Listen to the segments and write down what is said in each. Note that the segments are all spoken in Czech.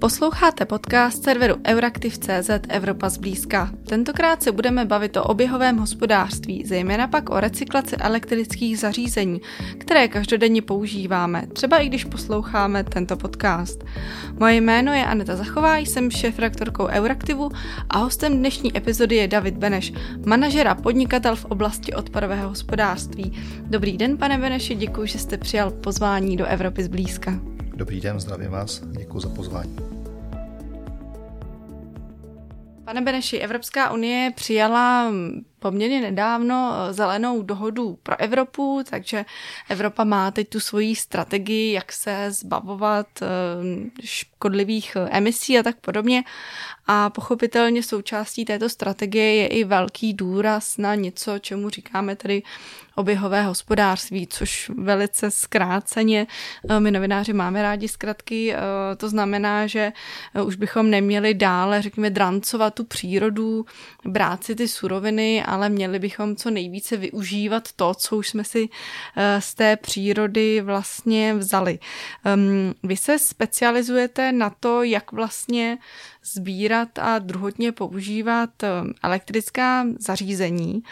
Posloucháte podcast serveru Euraktiv.cz Evropa zblízka. Tentokrát se budeme bavit o oběhovém hospodářství, zejména pak o recyklaci elektrických zařízení, které každodenně používáme, třeba i když posloucháme tento podcast. Moje jméno je Aneta Zachová, jsem šéf-redaktorkou Euraktivu a hostem dnešní epizody je David Beneš, manažer a podnikatel v oblasti odpadového hospodářství. Dobrý den, pane Beneši, děkuji, že jste přijal pozvání do Evropy zblízka. Dobrý den, zdravím vás, děkuji za pozvání. Pane Beneši, Evropská unie přijala poměrně nedávno zelenou dohodu pro Evropu, takže Evropa má teď tu svoji strategii, jak se zbavovat eh, škodlivých emisí a tak podobně. A pochopitelně součástí této strategie je i velký důraz na něco, čemu říkáme tedy oběhové hospodářství, což velice zkráceně eh, my novináři máme rádi zkratky. Eh, to znamená, že eh, už bychom neměli dále, řekněme, drancovat tu přírodu, brát si ty suroviny, ale měli bychom co nejvíce využívat to, co už jsme si z té přírody vlastně vzali. Ehm, vy se specializujete na to, jak vlastně sbírat a druhotně používat ehm, elektrická zařízení.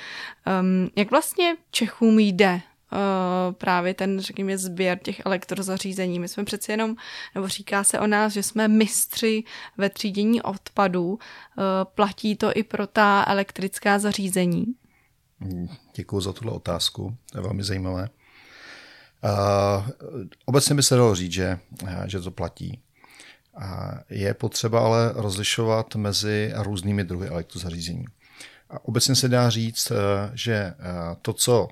Ehm, jak vlastně Čechům jde Uh, právě ten, řekněme, sběr těch elektrozařízení. My jsme přeci jenom, nebo říká se o nás, že jsme mistři ve třídění odpadů. Uh, platí to i pro ta elektrická zařízení? Děkuji za tuhle otázku, to je velmi zajímavé. Uh, obecně by se dalo říct, že, že to platí. Je potřeba ale rozlišovat mezi různými druhy elektrozařízení. A obecně se dá říct, eh, že eh, to, co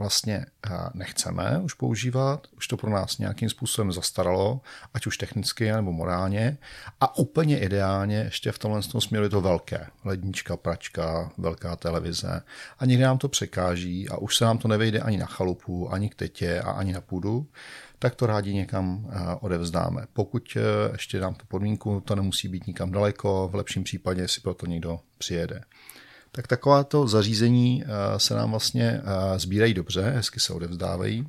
vlastně eh, nechceme už používat, už to pro nás nějakým způsobem zastaralo, ať už technicky nebo morálně. A úplně ideálně ještě v tomhle směru je to velké. Lednička, pračka, velká televize. A někdy nám to překáží a už se nám to nevejde ani na chalupu, ani k tetě a ani na půdu tak to rádi někam eh, odevzdáme. Pokud eh, ještě dám tu podmínku, to nemusí být nikam daleko, v lepším případě si proto někdo přijede. Tak takováto zařízení eh, se nám vlastně sbírají dobře, hezky se odevzdávají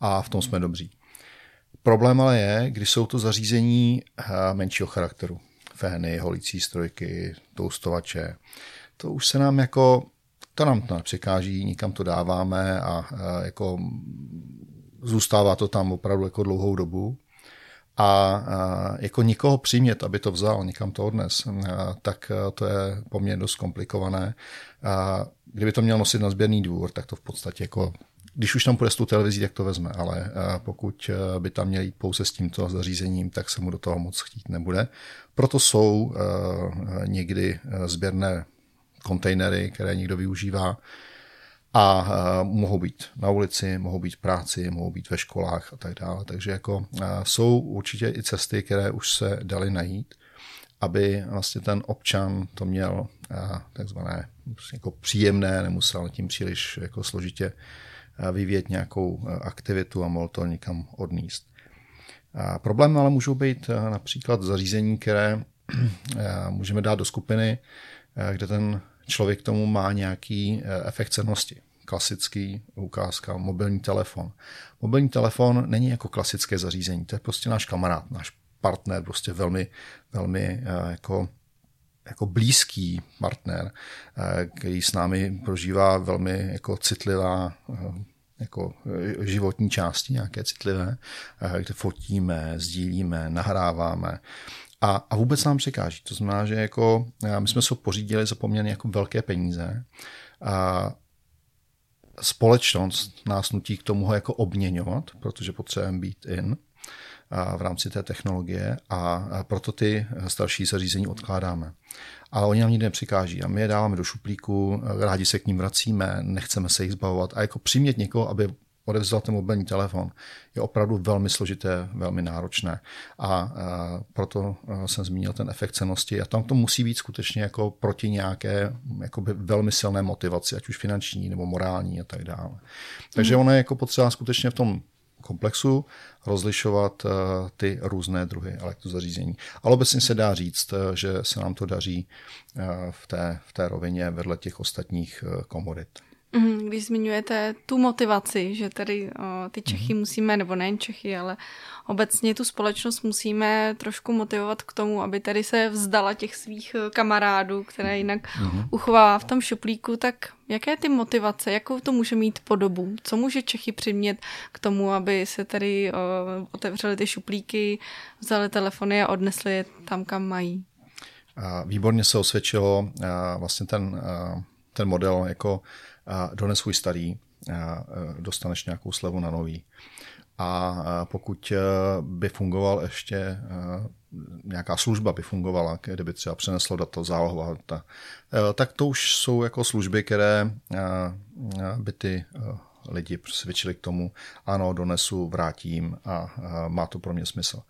a v tom jsme dobří. Problém ale je, když jsou to zařízení menšího charakteru. Fény, holící strojky, toustovače. To už se nám jako, to nám to nepřekáží, nikam to dáváme a jako zůstává to tam opravdu jako dlouhou dobu. A, jako nikoho přimět, aby to vzal, nikam to odnes, tak to je poměrně dost komplikované. Kdyby to měl nosit na sběrný dvůr, tak to v podstatě jako když už tam půjde s tou televizí, tak to vezme, ale pokud by tam měl jít pouze s tímto zařízením, tak se mu do toho moc chtít nebude. Proto jsou někdy sběrné kontejnery, které někdo využívá, a mohou být na ulici, mohou být v práci, mohou být ve školách a tak dále. Takže jako jsou určitě i cesty, které už se daly najít, aby vlastně ten občan to měl takzvané jako příjemné, nemusel tím příliš jako složitě vyvíjet nějakou aktivitu a mohl to někam odníst. A problém ale můžou být například zařízení, které můžeme dát do skupiny, kde ten člověk tomu má nějaký eh, efekt cenosti. Klasický ukázka, mobilní telefon. Mobilní telefon není jako klasické zařízení, to je prostě náš kamarád, náš partner, prostě velmi, velmi eh, jako jako blízký partner, eh, který s námi prožívá velmi jako citlivá jako životní části, nějaké citlivé, kde fotíme, sdílíme, nahráváme a, a vůbec nám překáží. To znamená, že jako, my jsme se pořídili za poměrně jako velké peníze a společnost nás nutí k tomu ho jako obměňovat, protože potřebujeme být in v rámci té technologie a proto ty starší zařízení odkládáme. Ale oni nám nikdy nepřikáží a my je dáváme do šuplíku, rádi se k ním vracíme, nechceme se jich zbavovat a jako přimět někoho, aby odevzdat ten mobilní telefon je opravdu velmi složité, velmi náročné. A, a proto jsem zmínil ten efekt cenosti. A tam to musí být skutečně jako proti nějaké jakoby velmi silné motivaci, ať už finanční nebo morální a tak dále. Takže mm. ono je jako potřeba skutečně v tom komplexu rozlišovat ty různé druhy elektrozařízení. Ale obecně se dá říct, že se nám to daří v té, v té rovině vedle těch ostatních komodit. Mhm, když zmiňujete tu motivaci, že tady o, ty Čechy mm. musíme, nebo nejen Čechy, ale obecně tu společnost musíme trošku motivovat k tomu, aby tady se vzdala těch svých eh, kamarádů, které jinak mm. uchovává v tom šuplíku, tak jaké ty motivace, jakou to může mít podobu? Co může Čechy přimět k tomu, aby se tady o, otevřeli ty šuplíky, vzali telefony a odnesli je tam, kam mají? Výborně se osvědčilo vlastně ten, ten model jako dones svůj starý, dostaneš nějakou slevu na nový. A pokud e, by fungoval ještě e, nějaká služba by fungovala, kdyby třeba přeneslo data, zálohová data, e, tak to už jsou jako služby, které by ty lidi přesvědčili k tomu, ano, donesu, vrátím a má to pro mě smysl.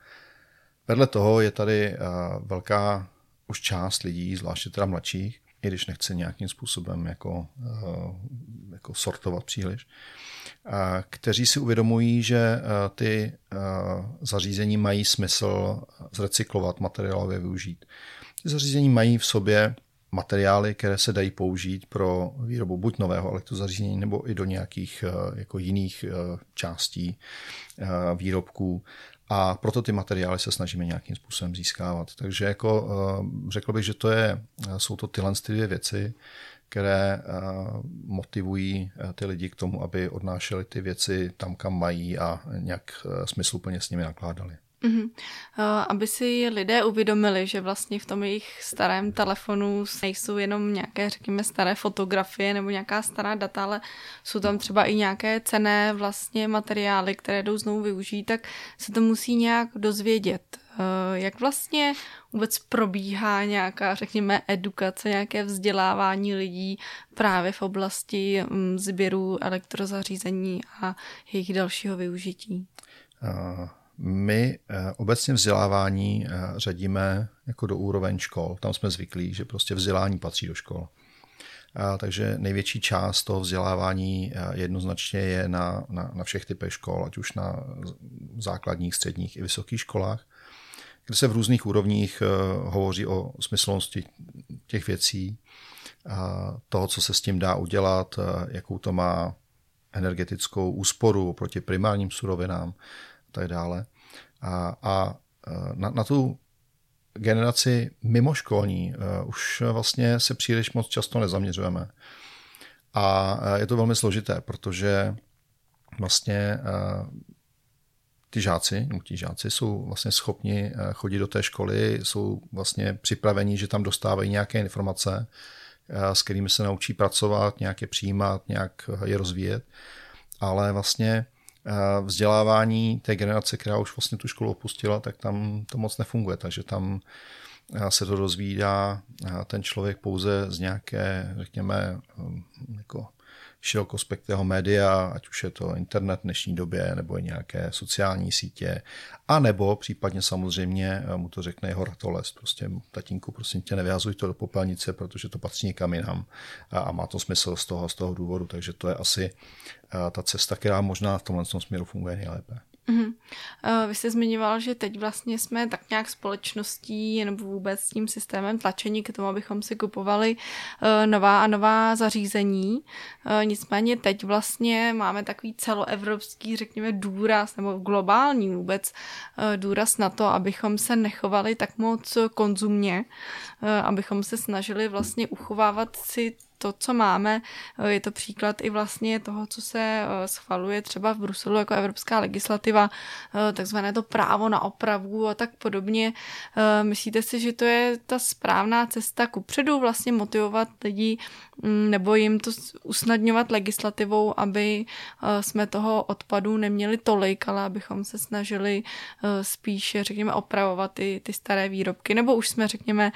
Vedle toho je tady velká už část lidí, zvláště teda mladších, i když nechce nějakým způsobem jako, eh, jako sortovat příliš, kteří si uvědomují, že eh, ty eh, zařízení mají smysl zrecyklovat, materiálově využít. Ty zařízení mají v sobě materiály, které se dají použít pro výrobu buď nového elektrozařízení nebo i do nějakých jako jiných částí výrobků a proto ty materiály se snažíme nějakým způsobem získávat. Takže jako eh, řekl bych, že to je, eh, jsou to tyhle ty dvě věci, které eh, motivují ty lidi k tomu, aby odnášeli ty věci tam, kam mají a nějak smysluplně s nimi nakládali. Mm-hmm. Aby si lidé uvědomili, že vlastně v tom jejich starém telefonu nejsou jenom nějaké, řekněme, staré fotografie nebo nějaká stará data, ale jsou tam třeba i nějaké cené vlastně materiály, které jdou znovu využít, tak se to musí nějak dozvědět. Jak vlastně vůbec probíhá nějaká, řekněme, edukace, nějaké vzdělávání lidí právě v oblasti mm, sběru elektrozařízení a jejich dalšího využití? Uh my eh, obecně vzdělávání eh, řadíme jako do úroveň škol. Tam jsme zvyklí, že prostě vzdělání patří do škol. Takže největší část toho vzdělávání eh, jednoznačně je na, na, na všech typech škol, ať už na základních, středních i vysokých školách, kde se v různých úrovních hovoří o smyslnosti těch věcí, toho, co se s tím dá udělat, jakou to má energetickou úsporu proti primárním surovinám a tak dále. A, a e, na, na tu generaci mimoškolní uh, už vlastně se příliš moc často nezaměřujeme. A uh, je to velmi složité, protože vlastně ty žáci, no ti žáci jsou vlastně schopni chodit do té školy, jsou vlastně připraveni, že tam dostávají nějaké informace, s kterými se naučí pracovat, nějak je přijímat, nějak je rozvíjet, ale vlastně vzdělávání té generace, která už vlastně tu školu opustila, tak tam to moc nefunguje, takže tam se to dozvídá ten člověk pouze z nějaké, řekněme, jako širokospektrého média, ať už je to internet v dnešní době, nebo nějaké sociální sítě, a nebo případně samozřejmě mu to řekne jeho ratolest. Prostě tatínku, prosím tě, nevyhazuj to do popelnice, protože to patří někam jinam a má to smysl z toho, z toho důvodu. Takže to je asi ta cesta, která možná v tomhle směru funguje nejlépe. Mm-hmm. Vy jste zmiňoval, že teď vlastně jsme tak nějak společností nebo vůbec tím systémem tlačení k tomu, abychom si kupovali uh, nová a nová zařízení. Uh, nicméně teď vlastně máme takový celoevropský, řekněme, důraz nebo globální vůbec důraz na to, abychom se nechovali tak moc konzumně, abychom se snažili vlastně uchovávat si to, co máme, eh, je to příklad i vlastně toho, co se eh, schvaluje třeba v Bruselu jako evropská legislativa, eh, takzvané to právo na opravu a tak podobně. Myslíte si, že to je ta správná cesta kupředu vlastně motivovat lidi mm, nebo jim to usnadňovat legislativou, aby jsme toho odpadu neměli tolik, ale abychom se snažili spíše, řekněme, opravovat ty, ty staré výrobky, nebo už jsme, řekněme,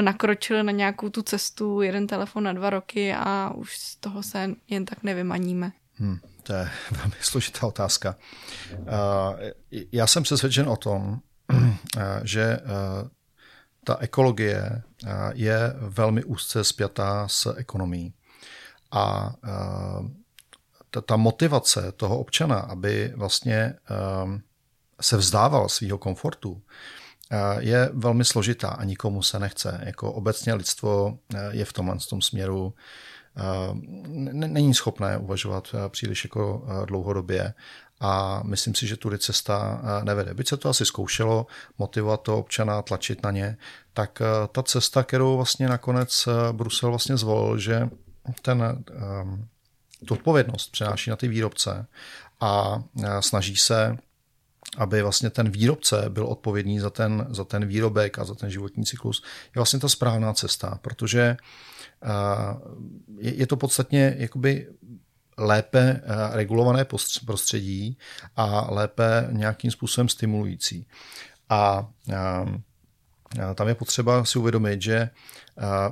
nakročili na nějakou tu cestu, jeden telefon na dva dva roky a už z toho se jen tak nevymaníme. Hmm, to je velmi složitá otázka. Uh, já jsem přesvědčen o tom, uh, že uh, ta ekologie je velmi úzce spjatá s ekonomií. A ta motivace toho občana, aby vlastně se vzdával svého komfortu, je velmi složitá a nikomu se nechce. Jako obecně lidstvo je v tomhle tom směru není schopné uvažovat příliš jako dlouhodobě a myslím si, že tudy cesta nevede. Byť se to asi zkoušelo, motivovat to občana, tlačit na ně, tak ta cesta, kterou vlastně nakonec Brusel vlastně zvolil, že ten, tu odpovědnost přenáší na ty výrobce a snaží se aby vlastně ten výrobce byl odpovědný za ten, za ten výrobek a za ten životní cyklus, je vlastně ta správná cesta, protože je to podstatně jakoby lépe regulované prostředí a lépe nějakým způsobem stimulující. A tam je potřeba si uvědomit, že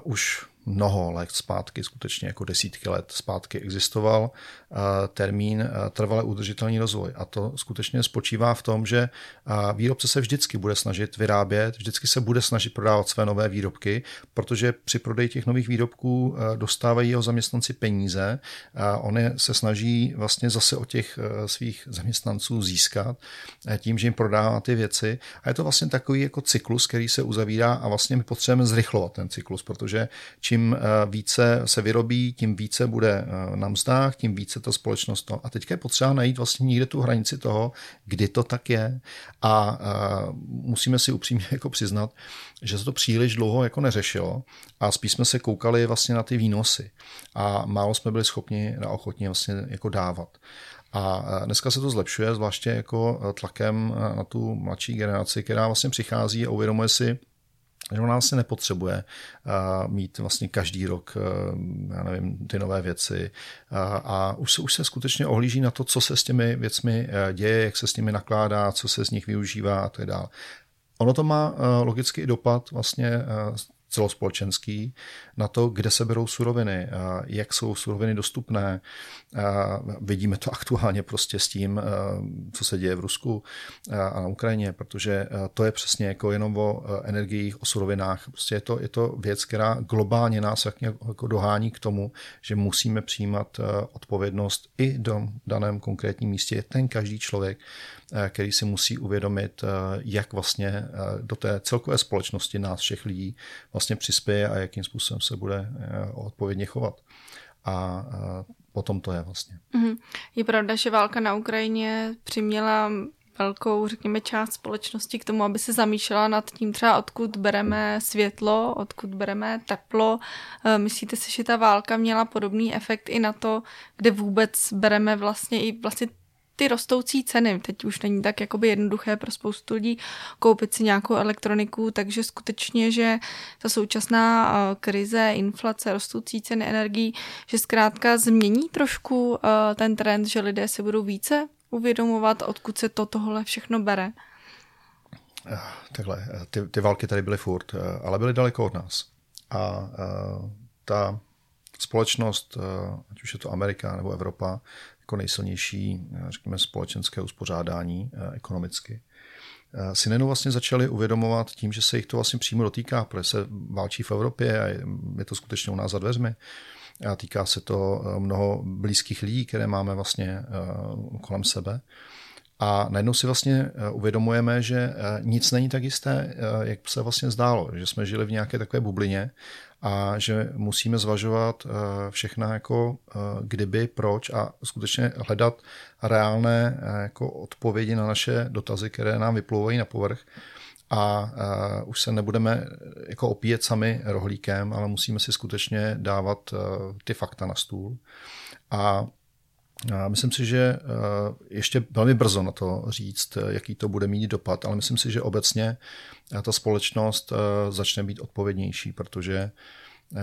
už mnoho let zpátky, skutečně jako desítky let zpátky existoval eh, termín eh, trvale udržitelný rozvoj. A to skutečně spočívá v tom, že eh, výrobce se vždycky bude snažit vyrábět, vždycky se bude snažit prodávat své nové výrobky, protože při prodeji těch nových výrobků dostávají jeho zaměstnanci peníze. A oni se snaží vlastně zase o těch svých zaměstnanců získat tím, že jim prodává ty věci. A je to vlastně takový jako cyklus, který se uzavírá a vlastně my potřebujeme zrychlovat ten cyklus, protože čím čím eh, více se vyrobí, tím více bude eh, na mzdách, tím více to společnost to. A teďka je potřeba najít vlastně někde tu hranici toho, kdy to tak je. A eh, musíme si upřímně jako přiznat, že se to příliš dlouho jako neřešilo a spíš jsme se koukali vlastně na ty výnosy a málo jsme byli schopni a ochotni vlastně jako dávat. A dneska se to zlepšuje, zvláště jako tlakem na tu mladší generaci, která vlastně přichází a uvědomuje si, že ona vlastně nepotřebuje uh, mít vlastně každý rok, uh, já nevím, ty nové věci uh, a už se, už se skutečně ohlíží na to, co se s těmi věcmi děje, jak se s nimi nakládá, co se z nich využívá a tak dále. Ono to má logicky i dopad vlastně celospolečenský na to, kde se berou suroviny, jak jsou suroviny dostupné. Vidíme to aktuálně prostě s tím, co se děje v Rusku a na Ukrajině, protože to je přesně jako jenom o energiích, o surovinách. Prostě je to, je to věc, která globálně nás jako dohání k tomu, že musíme přijímat odpovědnost i do daném konkrétním místě. Ten každý člověk který si musí uvědomit, eh, jak vlastně eh, do té celkové společnosti nás všech lidí vlastně přispěje a jakým způsobem se bude odpovědně chovat. A potom to je vlastně. Mhm. Je pravda, že válka na Ukrajině přiměla velkou, řekněme, část společnosti k tomu, aby se zamýšlela nad tím třeba, odkud bereme světlo, odkud bereme teplo. Myslíte si, že ta válka měla podobný efekt i na to, kde vůbec bereme vlastně i vlastně ty rostoucí ceny, teď už není tak jakoby jednoduché pro spoustu lidí koupit si nějakou elektroniku, takže skutečně, že ta současná uh, krize, inflace, rostoucí ceny energií, že zkrátka změní trošku uh, ten trend, že lidé se budou více uvědomovat, odkud se to tohle všechno bere. Eh, takhle, ty, ty války tady byly furt, ale byly daleko od nás. A ta společnost, ať už je to Amerika nebo Evropa, jako nejsilnější, řekněme, společenské uspořádání eh, ekonomicky, eh, si nejenom vlastně začali uvědomovat tím, že se jich to vlastně přímo dotýká, protože se válčí v Evropě a je to skutečně u nás za dveřmi. A týká se to eh, mnoho blízkých lidí, které máme vlastně kolem sebe. A najednou si vlastně uvědomujeme, že nic není tak jisté, jak se vlastně zdálo, že jsme žili v nějaké takové bublině a že musíme zvažovat eh, všechna jako eh, kdyby, proč a skutečně hledat reálné eh, jako odpovědi na naše dotazy, které nám vyplouvají na povrch a už se nebudeme jako opíjet sami rohlíkem, ale musíme si skutečně dávat ty fakta na stůl. A a myslím si, že ještě velmi brzo na to říct, jaký to bude mít dopad, ale myslím si, že obecně ta společnost začne být odpovědnější, protože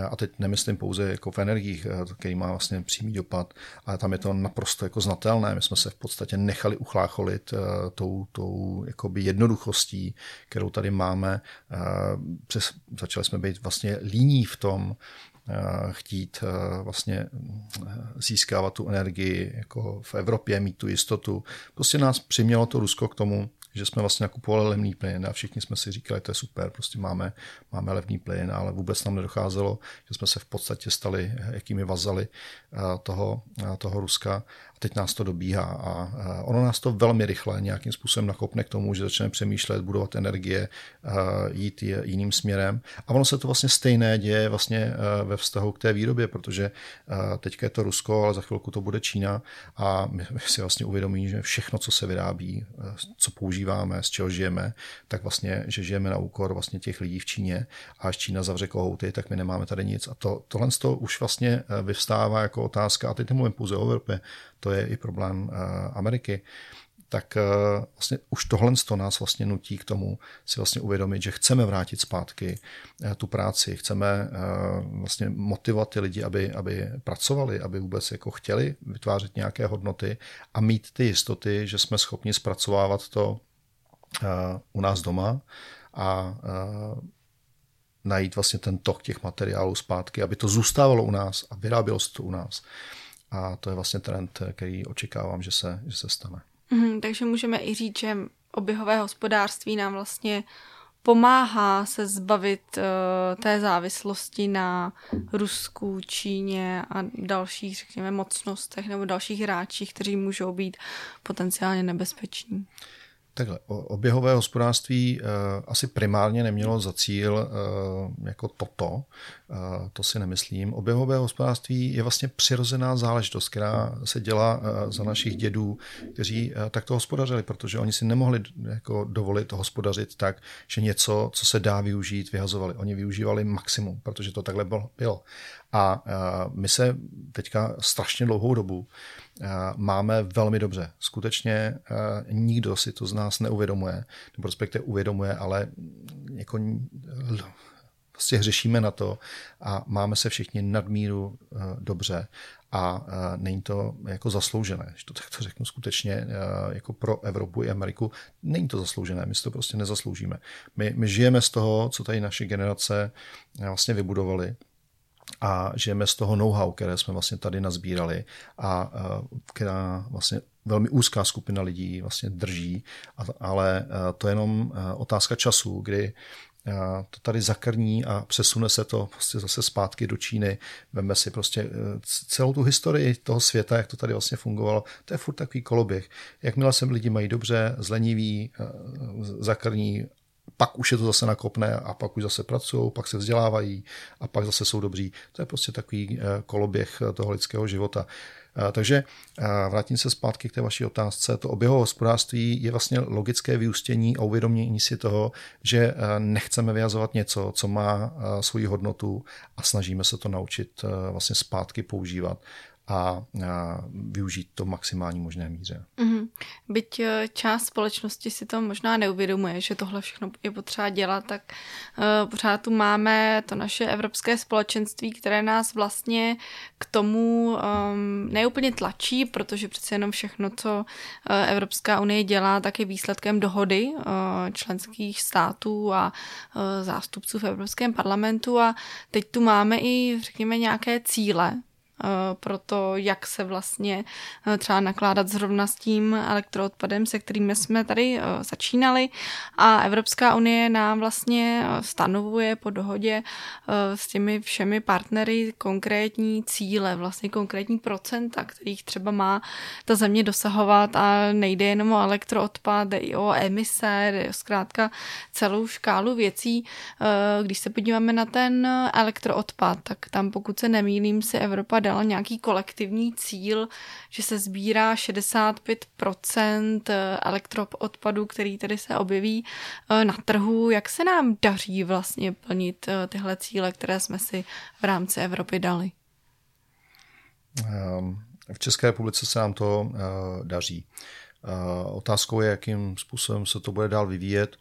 a teď nemyslím pouze jako v energiích, který má vlastně přímý dopad, ale tam je to naprosto jako znatelné. My jsme se v podstatě nechali uchlácholit tou, tou jakoby jednoduchostí, kterou tady máme. Přes, začali jsme být vlastně líní v tom, chtít vlastně získávat tu energii jako v Evropě, mít tu jistotu. Prostě nás přimělo to Rusko k tomu, že jsme vlastně nakupovali levný plyn a všichni jsme si říkali, to je super, prostě máme, máme levný plyn, ale vůbec nám nedocházelo, že jsme se v podstatě stali jakými vazaly toho, toho Ruska teď nás to dobíhá a ono nás to velmi rychle nějakým způsobem nakopne k tomu, že začneme přemýšlet, budovat energie, jít jiným směrem. A ono se to vlastně stejné děje vlastně ve vztahu k té výrobě, protože teďka je to Rusko, ale za chvilku to bude Čína a my si vlastně uvědomí, že všechno, co se vyrábí, co používáme, z čeho žijeme, tak vlastně, že žijeme na úkor vlastně těch lidí v Číně a až Čína zavře kohouty, tak my nemáme tady nic. A to, tohle to už vlastně vyvstává jako otázka, a teď nemluvím pouze o Evropě, to je i problém eh, Ameriky, tak eh, vlastně už tohle to nás vlastně nutí k tomu si vlastně uvědomit, že chceme vrátit zpátky eh, tu práci, chceme vlastně motivovat ty lidi, aby, aby pracovali, aby vůbec jako chtěli vytvářet nějaké hodnoty a mít ty jistoty, že jsme schopni zpracovávat to u nás doma a najít vlastně ten tok těch materiálů zpátky, aby to zůstávalo u nás a vyrábělo se to u nás. A to je vlastně trend, který očekávám, že se, že se stane. Mm, takže můžeme i říct, že oběhové hospodářství nám vlastně pomáhá se zbavit uh, té závislosti na Rusku, Číně a dalších, řekněme, mocnostech nebo dalších hráčích, kteří můžou být potenciálně nebezpeční. Takhle, oběhové hospodářství uh, asi primárně nemělo za cíl uh, jako toto, uh, to si nemyslím. Oběhové hospodářství je vlastně přirozená záležitost, která se dělá za našich dědů, kteří takto hospodařili, protože oni si nemohli jako dovolit hospodařit tak, že něco, co se dá využít, vyhazovali. Oni využívali maximum, protože to takhle bylo. A my se teďka strašně dlouhou dobu máme velmi dobře. Skutečně nikdo si to z nás neuvědomuje, nebo respektive uvědomuje, ale jako prostě hřešíme na to a máme se všichni nadmíru dobře a není to jako zasloužené, že to tak to řeknu skutečně jako pro Evropu i Ameriku, není to zasloužené, my si to prostě nezasloužíme. My, my žijeme z toho, co tady naše generace vlastně vybudovali a žijeme z toho know-how, které jsme vlastně tady nazbírali a která vlastně velmi úzká skupina lidí vlastně drží, ale to je jenom otázka času, kdy to tady zakrní a přesune se to prostě zase zpátky do Číny. Veme si prostě e, celou tu historii toho světa, jak to tady vlastně fungovalo. To je furt takový koloběh. Jakmile se lidi mají dobře, zleniví, e, zakrní pak už je to zase nakopne a pak už zase pracují, pak se vzdělávají a pak zase jsou dobří. To je prostě takový eh, koloběh eh, toho lidského života. Eh, takže vrátím se zpátky k té vaší otázce. To oběhové hospodářství je vlastně logické vyústění a uvědomění si toho, že nechceme vyjazovat něco, co má svoji hodnotu a snažíme se to naučit vlastně zpátky používat a, využít to maximální možné míře. Mm-hmm. Byť e, část společnosti si to možná neuvědomuje, že tohle všechno je potřeba dělat, tak uh, pořád tu máme to naše evropské společenství, které nás vlastně k tomu um, neúplně tlačí, protože přece jenom všechno, co uh, Evropská unie dělá, tak je výsledkem dohody členských států a zástupců v Evropském parlamentu a teď tu máme i, řekněme, nějaké cíle, Eh, pro to, jak se vlastně eh, třeba nakládat zrovna s tím elektroodpadem, se kterými jsme tady eh, začínali. A Evropská unie nám vlastně stanovuje po dohodě s těmi všemi partnery konkrétní cíle, vlastně konkrétní procenta, kterých třeba má ta země dosahovat a nejde jenom o elektroodpad, jde i o emise, jde zkrátka celou škálu věcí. Když se podíváme na ten elektroodpad, tak tam pokud se nemýlím, si Evropa dala nějaký kolektivní cíl, že se sbírá 65% elektroodpadu, který tedy se objeví eh, na trhu. Jak se nám daří vlastně plnit eh, tyhle cíle, které jsme si v rámci Evropy dali? Ehm, v České republice se nám to eh, daří. Otázkou je, jakým způsobem se to bude dál vyvíjet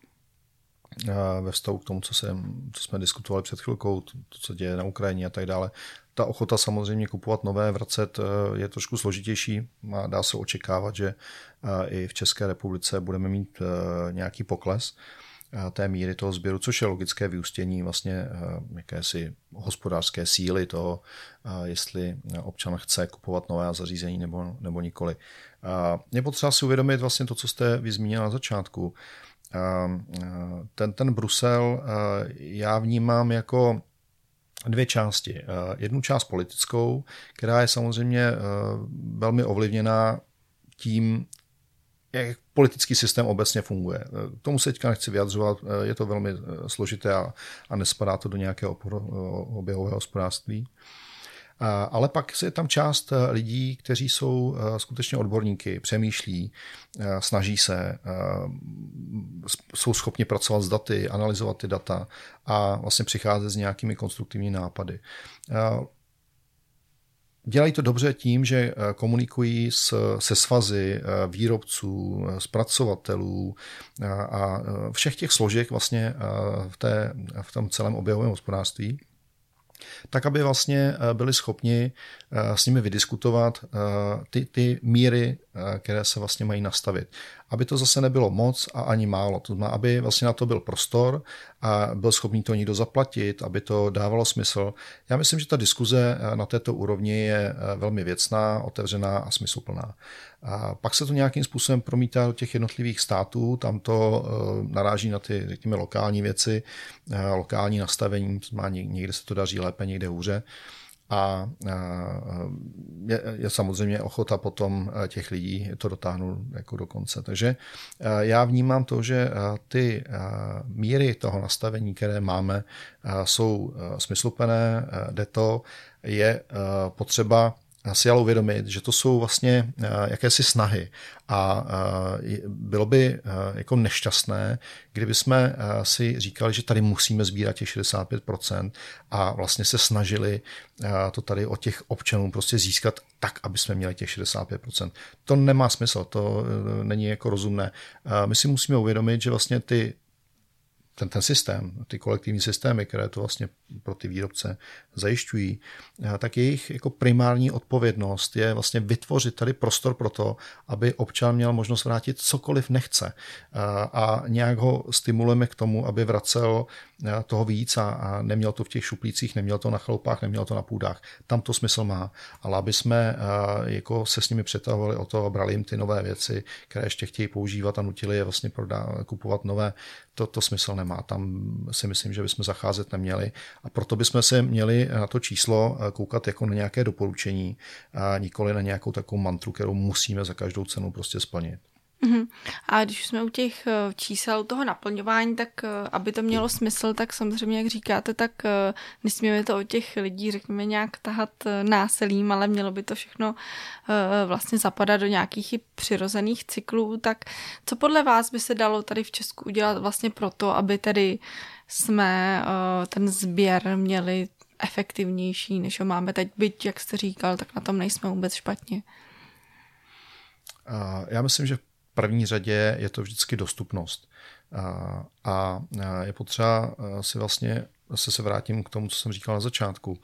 ve vztahu k tomu, co, se, co jsme diskutovali před chvilkou, to, co děje na Ukrajině a tak dále ta ochota samozřejmě kupovat nové, vracet eh, je trošku složitější a dá se očekávat, že eh, i v České republice budeme mít eh, nějaký pokles. té míry toho sběru, což je logické vyústění vlastně jakési hospodářské síly toho, jestli občan chce kupovat nové zařízení nebo, nebo nikoli. Je potřeba si uvědomit vlastně to, co jste vyzmínil na začátku. Ten, ten Brusel já vnímám jako dvě části. Jednu část politickou, která je samozřejmě velmi ovlivněná tím, jak politický systém obecně funguje. K tomu se teďka nechci vyjadřovat, je to velmi složité a, a nespadá to do nějakého oběhového hospodářství. Ale pak je tam část eh, lidí, kteří jsou eh, skutečně odborníky, přemýšlí, eh, snaží se, jsou schopni pracovat s daty, analyzovat ty data a vlastně přicházet s nějakými konstruktivními nápady. Dělají to dobře tím, že komunikují se svazy výrobců, zpracovatelů a všech těch složek vlastně v, té, v tom celém oběhovém hospodářství tak aby vlastně eh, byli schopni s nimi vydiskutovat eh, ty, ty míry, které se vlastně mají nastavit. Aby to zase nebylo moc a ani málo. To znamená, aby vlastně na to byl prostor a byl schopný to někdo zaplatit, aby to dávalo smysl. Já myslím, že ta diskuze na této úrovni je velmi věcná, otevřená a smysluplná. A pak se to nějakým způsobem promítá do těch jednotlivých států, tam to naráží na ty, řekněme, lokální věci, lokální nastavení, někde se to daří lépe, někde hůře. A je, je samozřejmě ochota potom těch lidí to dotáhnout jako do konce. Takže já vnímám to, že ty míry toho nastavení, které máme, jsou smysluplné, jde to, je potřeba si ale uvědomit, že to jsou vlastně eh, jakési snahy a eh, bylo by eh, jako nešťastné, kdyby jsme si říkali, že tady musíme sbírat těch 65% a vlastně se snažili to tady od těch občanů prostě získat tak, aby jsme měli těch 65%. To nemá smysl, to není jako rozumné. My si musíme uvědomit, že vlastně ty ten, ten systém, ty kolektivní systémy, které to vlastně pro ty výrobce zajišťují, eh, tak jejich jako primární odpovědnost je vlastně vytvořit tady prostor pro to, aby občan měl možnost vrátit cokoliv nechce. Eh, a nějak ho stimulujeme k tomu, aby vracel toho víc a, neměl to v těch šuplících, neměl to na chloupách, neměl to na půdách. Tam to smysl má, ale aby jsme jako se s nimi přetahovali o to, brali jim ty nové věci, které ještě chtějí používat a nutili je vlastně prodá, kupovat nové, to, to smysl nemá. Tam si myslím, že bychom zacházet neměli a proto bychom se měli na to číslo koukat jako na nějaké doporučení a nikoli na nějakou takovou mantru, kterou musíme za každou cenu prostě splnit. Uh-huh. A když jsme u těch eh, čísel toho naplňování, tak eh, aby to mělo smysl, tak samozřejmě, jak říkáte, tak eh, nesmíme to od těch lidí, řekněme, nějak tahat násilím, ale mělo by to všechno vlastně zapadat do nějakých přirozených cyklů. Tak co podle vás by se dalo tady v Česku udělat vlastně proto, aby tady jsme ten sběr měli efektivnější, než ho máme teď, byť, jak jste říkal, tak na tom nejsme vůbec špatně. Já myslím, že první řadě je to vždycky dostupnost. A je potřeba si vlastně zase se vrátím k tomu, co jsem říkal na začátku.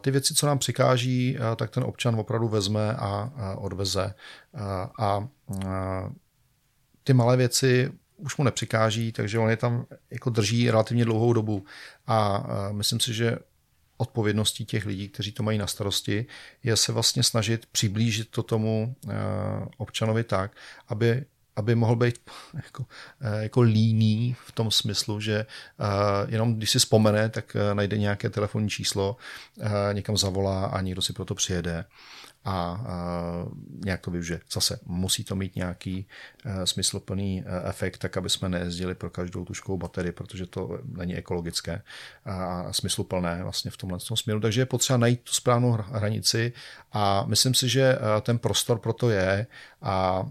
Ty věci, co nám přikáží, tak ten občan opravdu vezme a odveze. A ty malé věci už mu nepřikáží, takže on je tam jako drží relativně dlouhou dobu. A myslím si, že odpovědností těch lidí, kteří to mají na starosti, je se vlastně snažit přiblížit to tomu eh, občanovi tak, aby aby mohl být jako, eh, jako líný v tom smyslu, že eh, jenom když si vzpomene, tak najde nějaké telefonní číslo, někam zavolá a někdo si proto přijede a nějak to využije. Zase musí to mít nějaký e, smysluplný e, efekt, tak aby jsme nejezdili pro každou tuškou baterii, protože to není ekologické a smysluplné vlastně v tomhle směru. Takže je potřeba najít tu správnou hranici a myslím si, že e, ten prostor pro to je a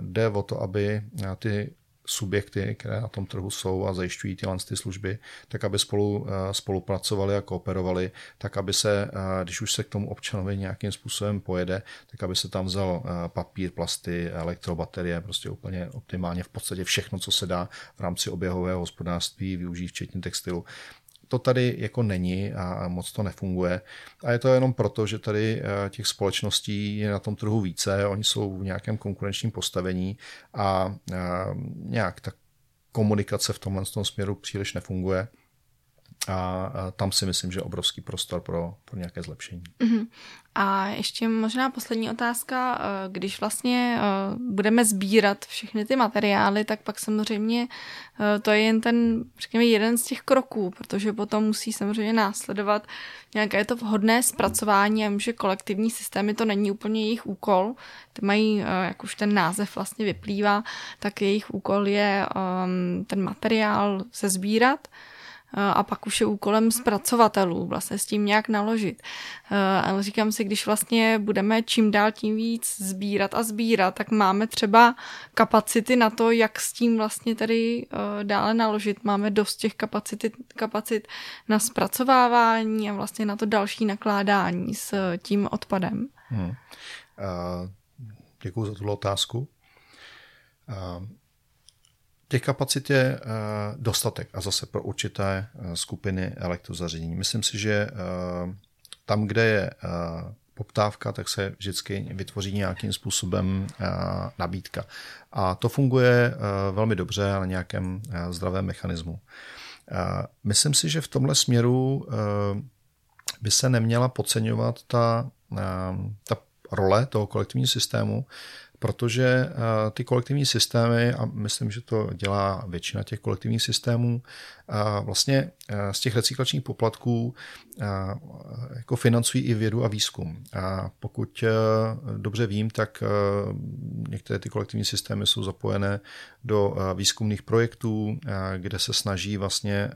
jde o to, aby ty subjekty, které na tom trhu jsou a zajišťují tyhle ty služby, tak aby spolu eh, spolupracovali a kooperovali, tak aby se, eh, když už se k tomu občanovi nějakým způsobem pojede, tak aby se tam vzal eh, papír, plasty, elektrobaterie, prostě úplně optimálně v podstatě všechno, co se dá v rámci oběhového hospodářství využít, včetně textilu, to tady jako není a moc to nefunguje. A je to jenom proto, že tady eh, těch společností je na tom trhu více, oni jsou v nějakém konkurenčním postavení a eh, nějak tak komunikace v tomhle tom směru příliš nefunguje a tam si myslím, že je obrovský prostor pro, pro nějaké zlepšení. Uh-huh. A ještě možná poslední otázka. Eh, když vlastně eh, budeme sbírat všechny ty materiály, tak pak samozřejmě eh, to je jen ten, řekněme, jeden z těch kroků, protože potom musí samozřejmě následovat nějaké to vhodné zpracování. a že kolektivní systémy to není úplně jejich úkol. Ty mají, jak už ten název vlastně vyplývá, tak jejich úkol je ehm, ten materiál se sbírat, a pak už je úkolem zpracovatelů vlastně s tím nějak naložit. Ale říkám si, když vlastně budeme čím dál tím víc sbírat a sbírat, tak máme třeba kapacity na to, jak s tím vlastně tady dále naložit. Máme dost těch kapacit, kapacit na zpracovávání a vlastně na to další nakládání s tím odpadem. Hmm. Uh, děkuji za tuto otázku. Uh, Těch kapacit je eh, dostatek a zase pro určité eh, skupiny elektrozařízení. Myslím si, že eh, tam, kde je poptávka, tak se vždycky vytvoří nějakým způsobem nabídka. A to funguje velmi dobře na nějakém zdravém mechanismu. Myslím si, že v tomhle směru by se neměla podceňovat ta, ta role toho kolektivního systému, protože eh, ty kolektivní systémy, a myslím, že to dělá většina těch kolektivních systémů, eh, vlastně eh, z těch recyklačních poplatků jako financují i vědu a výzkum. A pokud dobře vím, tak některé ty kolektivní systémy jsou zapojené do výzkumných projektů, kde se snaží vlastně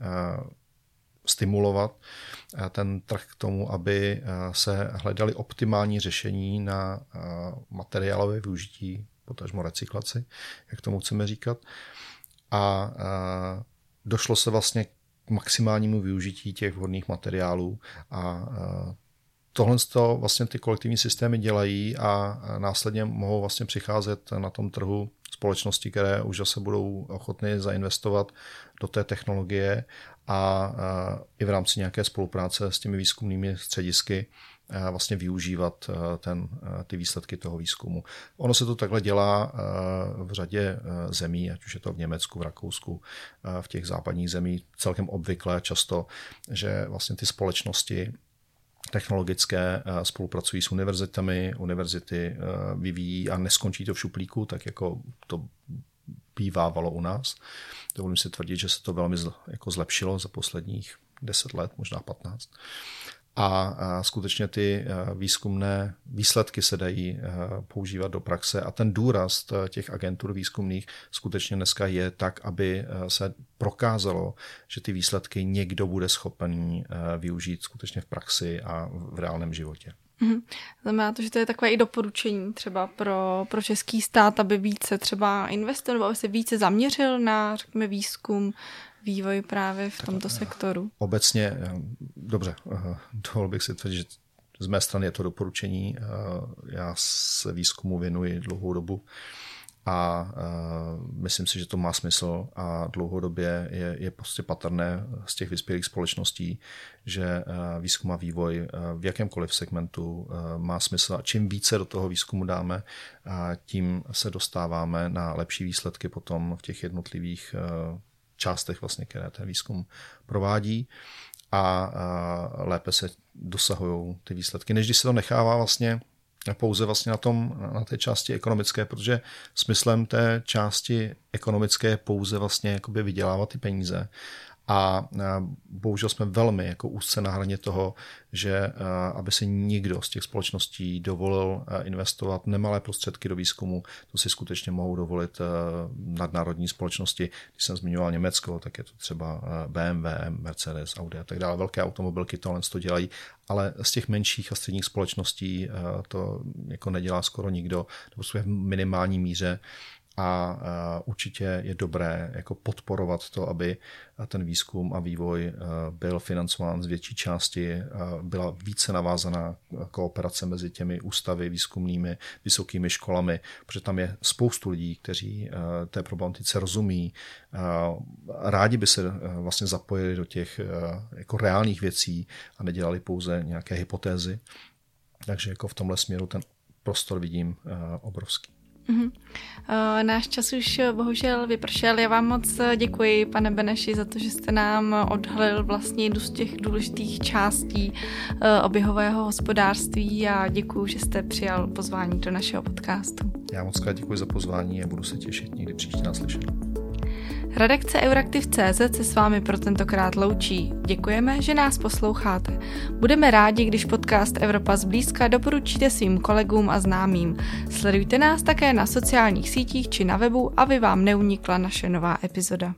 stimulovat eh, ten trh k tomu, aby eh, se hledali optimální řešení na eh, materiálové využití, potažmo recyklaci, jak tomu chceme říkat. A došlo se vlastně k maximálnímu využití těch vhodných materiálů a tohle to vlastně ty kolektivní systémy dělají a následně mohou vlastně přicházet na tom trhu společnosti, které už zase budou ochotny zainvestovat do té technologie a i v rámci nějaké spolupráce s těmi výzkumnými středisky vlastně využívat ten, ty výsledky toho výzkumu. Ono se to takhle dělá v řadě zemí, ať už je to v Německu, v Rakousku, v těch západních zemích celkem obvykle často, že vlastně ty společnosti technologické spolupracují s univerzitami, univerzity vyvíjí a neskončí to v šuplíku, tak jako to bývávalo u nás. Dovolím si tvrdit, že se to velmi jako zlepšilo za posledních 10 let, možná 15. A, skutečně ty výzkumné výsledky se dají používat do praxe a ten důraz těch agentur výzkumných skutečně dneska je tak, aby se prokázalo, že ty výsledky někdo bude schopen využít skutečně v praxi a v reálném životě. Mm-hmm. Znamená to, že to je takové i doporučení třeba pro, pro český stát, aby více třeba investoval, aby se více zaměřil na, řekněme, výzkum, vývoj právě v tomto sektoru. Obecně, eh, dobře, eh, dovolil bych si tvrdit, že z mé strany je to doporučení. Eh, já se výzkumu věnuji dlouhou dobu a uh, myslím si, že to má smysl a dlouhodobě je, je prostě patrné z těch vyspělých společností, že uh, výzkum a vývoj uh, v jakémkoliv segmentu uh, má smysl. A čím více do toho výzkumu dáme, uh, tím se dostáváme na lepší výsledky potom v těch jednotlivých uh, částech, vlastně, které ten výzkum provádí. A uh, lépe se dosahují ty výsledky, než když se to nechává vlastně pouze vlastně na, tom, na té části ekonomické, protože smyslem té části ekonomické je pouze vlastně jakoby vydělávat ty peníze a bohužel jsme velmi jako úzce na hraně toho, že aby se nikdo z těch společností dovolil investovat nemalé prostředky do výzkumu, to si skutečně mohou dovolit nadnárodní společnosti. Když jsem zmiňoval Německo, tak je to třeba BMW, Mercedes, Audi a tak dále. Velké automobilky tohle to dělají, ale z těch menších a středních společností to jako nedělá skoro nikdo, nebo v minimální míře a určitě je dobré jako podporovat to, aby ten výzkum a vývoj byl financován z větší části, byla více navázaná kooperace mezi těmi ústavy výzkumnými, vysokými školami, protože tam je spoustu lidí, kteří té problematice rozumí, rádi by se vlastně zapojili do těch jako reálných věcí a nedělali pouze nějaké hypotézy. Takže jako v tomhle směru ten prostor vidím obrovský. Mm-hmm. Náš čas už bohužel vypršel. Já vám moc děkuji, pane Beneši, za to, že jste nám odhalil vlastně jednu z těch důležitých částí eh, oběhového hospodářství a děkuji, že jste přijal pozvání do našeho podcastu. Já moc krát děkuji za pozvání a budu se těšit někdy příště naslyšenou. Redakce Euraktiv.cz se s vámi pro tentokrát loučí. Děkujeme, že nás posloucháte. Budeme rádi, když podcast Evropa zblízka doporučíte svým kolegům a známým. Sledujte nás také na sociálních sítích či na webu, aby vám neunikla naše nová epizoda.